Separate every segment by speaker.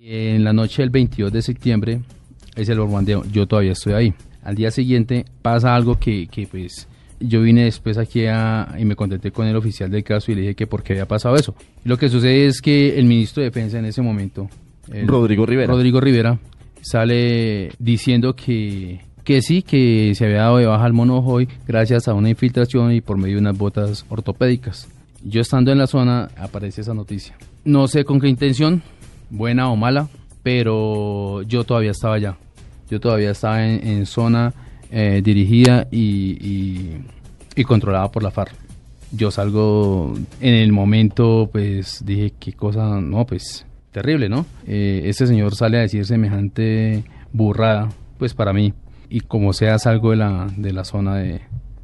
Speaker 1: En la noche del 22 de septiembre es el bombardeo, yo todavía estoy ahí. Al día siguiente pasa algo que, que pues yo vine después aquí a, y me contenté con el oficial del caso y le dije que por qué había pasado eso. Y lo que sucede es que el ministro de Defensa en ese momento, el-
Speaker 2: Rodrigo Rivera.
Speaker 1: Rodrigo Rivera, sale diciendo que, que sí, que se había dado de baja al mono hoy gracias a una infiltración y por medio de unas botas ortopédicas. Yo estando en la zona aparece esa noticia. No sé con qué intención, buena o mala, pero yo todavía estaba allá. Yo todavía estaba en, zona eh, dirigida y, y- y controlada por la FARC. Yo salgo en el momento, pues dije, qué cosa, no, pues terrible, ¿no? Eh, este señor sale a decir semejante burrada, pues para mí, y como sea salgo de la, de la zona de,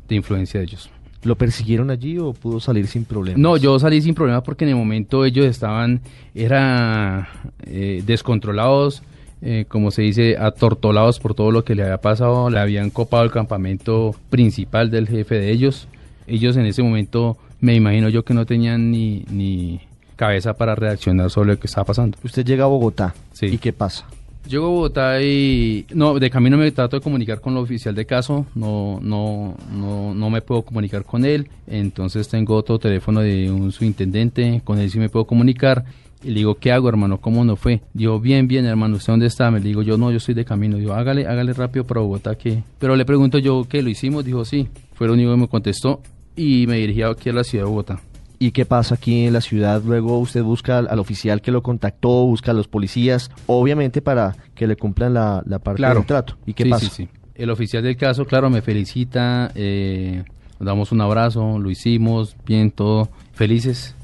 Speaker 1: de influencia de ellos.
Speaker 2: ¿Lo persiguieron allí o pudo salir sin problemas?
Speaker 1: No, yo salí sin problema porque en el momento ellos estaban, era eh, descontrolados, eh, como se dice, atortolados por todo lo que le había pasado, le habían copado el campamento principal del jefe de ellos. Ellos en ese momento, me imagino yo que no tenían ni, ni cabeza para reaccionar sobre lo que estaba pasando.
Speaker 2: Usted llega a Bogotá.
Speaker 1: Sí.
Speaker 2: ¿Y qué pasa?
Speaker 1: Llego a Bogotá y no, de camino me trato de comunicar con el oficial de caso, no, no, no, no me puedo comunicar con él, entonces tengo otro teléfono de un subintendente, con él sí me puedo comunicar. Y le digo, ¿qué hago, hermano? ¿Cómo no fue? Digo, bien, bien, hermano, ¿usted dónde está? Me digo, yo no, yo estoy de camino. Digo, hágale, hágale rápido para Bogotá, que Pero le pregunto yo, ¿qué? ¿Lo hicimos? Dijo, sí. Fue lo único que me contestó y me dirigí aquí a la ciudad de Bogotá.
Speaker 2: ¿Y qué pasa aquí en la ciudad? Luego usted busca al, al oficial que lo contactó, busca a los policías, obviamente para que le cumplan la, la parte
Speaker 1: Claro.
Speaker 2: del trato. ¿Y qué
Speaker 1: sí,
Speaker 2: pasa?
Speaker 1: Sí, sí. El oficial del caso, claro, me felicita, eh, nos damos un abrazo, lo hicimos, bien, todo, felices.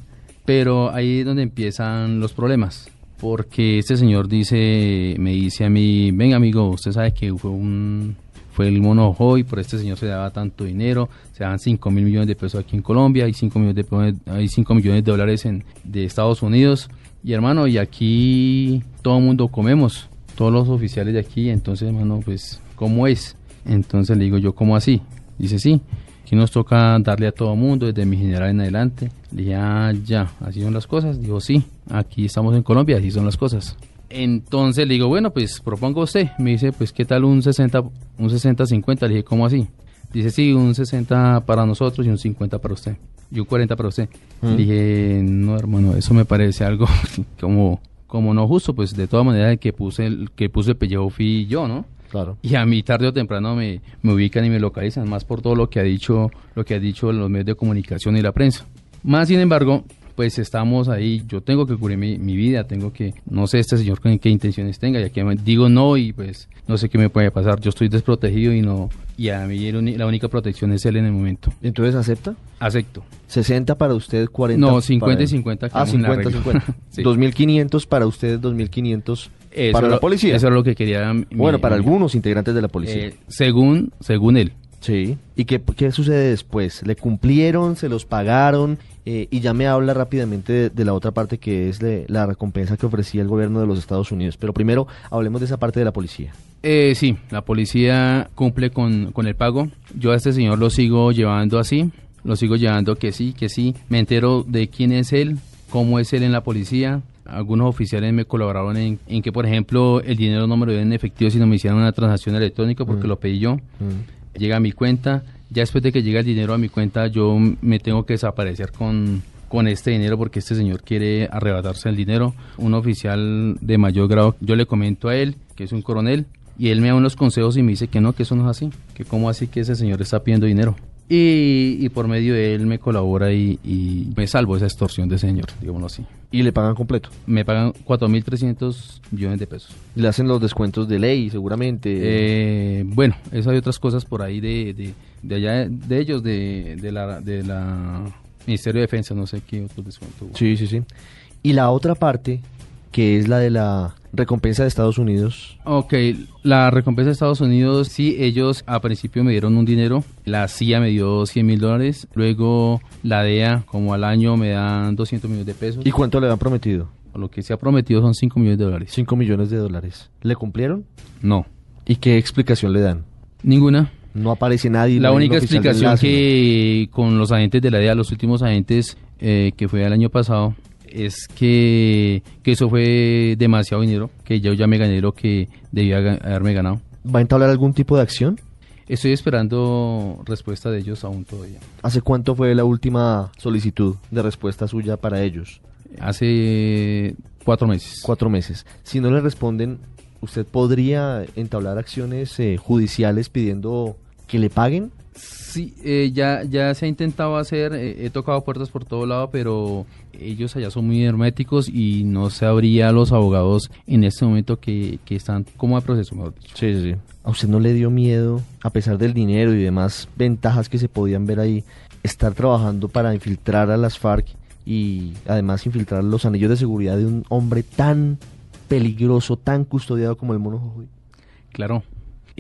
Speaker 1: Pero ahí es donde empiezan los problemas. Porque este señor dice, me dice a mí, venga amigo, usted sabe que fue un fue el mono hoy, por este señor se daba tanto dinero, se daban 5 mil millones de pesos aquí en Colombia, hay 5 millones de, hay 5 millones de dólares en, de Estados Unidos. Y hermano, y aquí todo el mundo comemos, todos los oficiales de aquí, entonces hermano, pues, ¿cómo es? Entonces le digo yo, ¿cómo así? Dice, sí, aquí nos toca darle a todo el mundo, desde mi general en adelante. Le dije, ah, ya, así son las cosas. Digo, sí, aquí estamos en Colombia, así son las cosas. Entonces le digo, bueno, pues propongo usted. Me dice, pues, ¿qué tal un 60, un 60-50? Le dije, ¿cómo así? Dice, sí, un 60 para nosotros y un 50 para usted. Y un 40 para usted. Le dije, no, hermano, eso me parece algo como, como no justo. Pues de todas maneras, el que puse el, que puso el pellejo fui yo, ¿no?
Speaker 2: Claro.
Speaker 1: Y a mí tarde o temprano me, me ubican y me localizan, más por todo lo que ha dicho, lo que ha dicho los medios de comunicación y la prensa. Más sin embargo, pues estamos ahí, yo tengo que cubrir mi, mi vida, tengo que, no sé este señor con qué intenciones tenga, ya que digo no y pues no sé qué me puede pasar, yo estoy desprotegido y no, y a mí la única protección es él en el momento.
Speaker 2: Entonces, ¿acepta?
Speaker 1: Acepto.
Speaker 2: 60 para usted, 40
Speaker 1: No,
Speaker 2: para
Speaker 1: 50 y
Speaker 2: él.
Speaker 1: 50 que
Speaker 2: Ah,
Speaker 1: es un
Speaker 2: 50,
Speaker 1: arreglo.
Speaker 2: 50.
Speaker 1: Sí.
Speaker 2: 2500 para usted, 2500
Speaker 1: Eso
Speaker 2: para
Speaker 1: es
Speaker 2: la
Speaker 1: lo-
Speaker 2: policía.
Speaker 1: Eso es lo que quería. mi-
Speaker 2: Bueno, para
Speaker 1: mi-
Speaker 2: algunos integrantes de la policía.
Speaker 1: eh, según, según él.
Speaker 2: Sí. ¿Y qué, qué sucede después? ¿Le cumplieron? ¿Se los pagaron? Eh, y ya me habla rápidamente de, de la otra parte que es la recompensa que ofrecía el gobierno de los Estados Unidos. Pero primero hablemos de esa parte de la policía.
Speaker 1: Eh, sí, la policía cumple con, con el pago. Yo a este señor lo sigo llevando así, lo sigo llevando que sí, que sí. Me entero de quién es él, cómo es él en la policía. Algunos oficiales me colaboraron en, en que, por ejemplo, el dinero no me lo dieron en efectivo, sino me hicieron una transacción electrónica porque
Speaker 2: Mm.
Speaker 1: lo pedí yo.
Speaker 2: Mm.
Speaker 1: Llega a mi cuenta. Ya después de que llega el dinero a mi cuenta, yo me tengo que desaparecer con, con este dinero porque este señor quiere arrebatarse el dinero. Un oficial de mayor grado, yo le comento a él, que es un coronel, y él me da unos consejos y me dice que no, que eso no es así, que cómo así que ese señor está pidiendo dinero. Y, y por medio de él me colabora y, y me salvo esa extorsión de ese señor, digámoslo así.
Speaker 2: Y le pagan completo.
Speaker 1: Me pagan 4.300 millones de pesos.
Speaker 2: Le hacen los descuentos de ley, seguramente.
Speaker 1: Eh, bueno, eso hay otras cosas por ahí de, de, de allá, de ellos, de, de la, de la Ministerio de Defensa, no sé qué otros descuentos. hubo.
Speaker 2: Sí, sí, sí. Y la otra parte, que es la de la recompensa de Estados Unidos.
Speaker 1: Ok, la recompensa de Estados Unidos, sí, ellos a principio me dieron un dinero, la CIA me dio 100 mil dólares, luego la DEA como al año me dan 200 millones de pesos,
Speaker 2: ¿Y cuánto le han prometido?
Speaker 1: lo que se ha prometido son 5 millones de dólares.
Speaker 2: 5 millones de dólares. ¿Le cumplieron?
Speaker 1: No,
Speaker 2: ¿Y qué explicación le dan?
Speaker 1: ninguna.
Speaker 2: No aparece nadie.
Speaker 1: La única explicación que con los agentes de la DEA, los últimos agentes eh, que fue el año pasado, es que, que eso fue demasiado dinero, que yo ya me gané lo que debía haberme ganado.
Speaker 2: ¿Va a entablar algún tipo de acción?
Speaker 1: Estoy esperando respuesta de ellos aún todavía.
Speaker 2: ¿Hace cuánto fue la última solicitud de respuesta suya para ellos?
Speaker 1: Hace cuatro meses.
Speaker 2: Cuatro meses. Si no le responden, ¿usted podría entablar acciones eh, judiciales pidiendo que le paguen?
Speaker 1: Sí, eh, ya, ya se ha intentado hacer, eh, he tocado puertas por todo lado, pero ellos allá son muy herméticos y no se abría los abogados en este momento que, que están como a proceso, mejor dicho.
Speaker 2: Sí, sí, sí. ¿A usted no le dio miedo, a pesar del dinero y demás ventajas que se podían ver ahí, estar trabajando para infiltrar a las FARC y además infiltrar los anillos de seguridad de un hombre tan peligroso, tan custodiado como el mono Jojoy?
Speaker 1: Claro,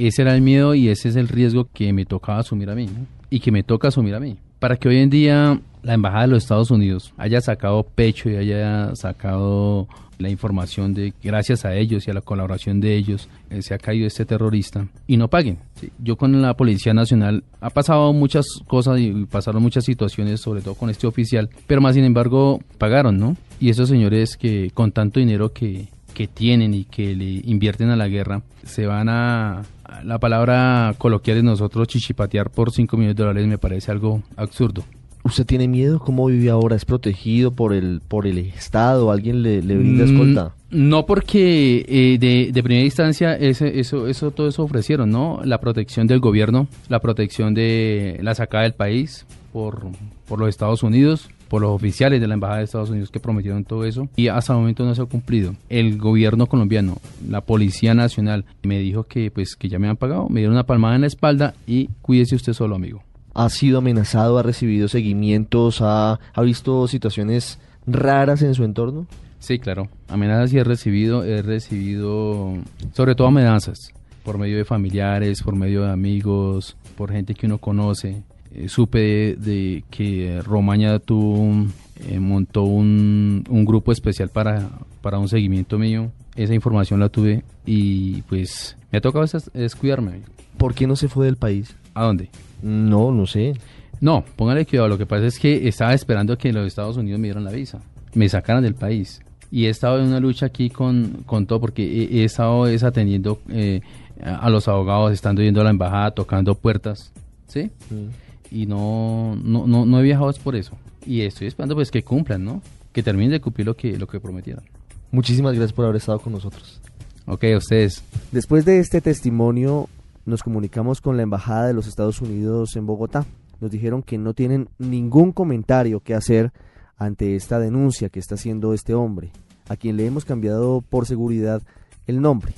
Speaker 1: ese era el miedo y ese es el riesgo que me tocaba asumir a mí y que me toca asumir a mí. Para que hoy en día la Embajada de los Estados Unidos haya sacado pecho y haya sacado la información de gracias a ellos y a la colaboración de ellos eh, se ha caído este terrorista y no paguen. Yo con la Policía Nacional ha pasado muchas cosas y pasaron muchas situaciones, sobre todo con este oficial, pero más sin embargo pagaron, ¿no? Y esos señores que con tanto dinero que, que tienen y que le invierten a la guerra, se van a, la palabra coloquial de nosotros, chichipatear por 5 millones de dólares me parece algo absurdo.
Speaker 2: ¿Usted tiene miedo? ¿Cómo vive ahora? ¿Es protegido por el, por el Estado? ¿Alguien le, le brinda mm, escolta?
Speaker 1: No, porque eh, de, de, primera instancia ese, eso, eso, todo eso ofrecieron, ¿no? La protección del gobierno, la protección de la sacada del país por, por los Estados Unidos, por los oficiales de la Embajada de Estados Unidos que prometieron todo eso y hasta el momento no se ha cumplido. El gobierno colombiano, la Policía Nacional, me dijo que pues que ya me han pagado, me dieron una palmada en la espalda y cuídese usted solo, amigo
Speaker 2: ha sido amenazado, ha recibido seguimientos, ha, ha visto situaciones raras en su entorno?
Speaker 1: Sí, claro. Amenazas sí he recibido, he recibido sobre todo amenazas por medio de familiares, por medio de amigos, por gente que uno conoce. Eh, supe de, que Romaña tú eh, montó un, un, grupo especial para, para un seguimiento mío. Esa información la tuve y pues me ha tocado descuidarme.
Speaker 2: ¿Por qué no se fue del país?
Speaker 1: ¿A dónde?
Speaker 2: No, no sé.
Speaker 1: No, póngale cuidado. Lo que pasa es que estaba esperando que los Estados Unidos me dieran la visa, me sacaran del país. Y he estado en una lucha aquí con, con todo, porque he, estado es atendiendo eh, a los abogados, estando yendo a la embajada, tocando puertas, ¿sí? Mm. Y no, no, no, no he viajado por eso. Y estoy esperando pues que cumplan, ¿no? Que terminen de cumplir lo que, lo que prometieron.
Speaker 2: Muchísimas gracias por haber estado con nosotros.
Speaker 1: Ok, a ustedes.
Speaker 2: Después de este testimonio, nos comunicamos con la Embajada de los Estados Unidos en Bogotá. Nos dijeron que no tienen ningún comentario que hacer ante esta denuncia que está haciendo este hombre, a quien le hemos cambiado por seguridad el nombre.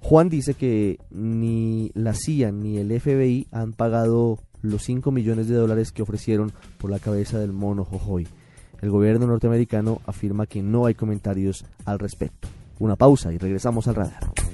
Speaker 2: Juan dice que ni la CIA ni el FBI han pagado los 5 millones de dólares que ofrecieron por la cabeza del mono Jojoy. El gobierno norteamericano afirma que no hay comentarios al respecto. Una pausa y regresamos al radar.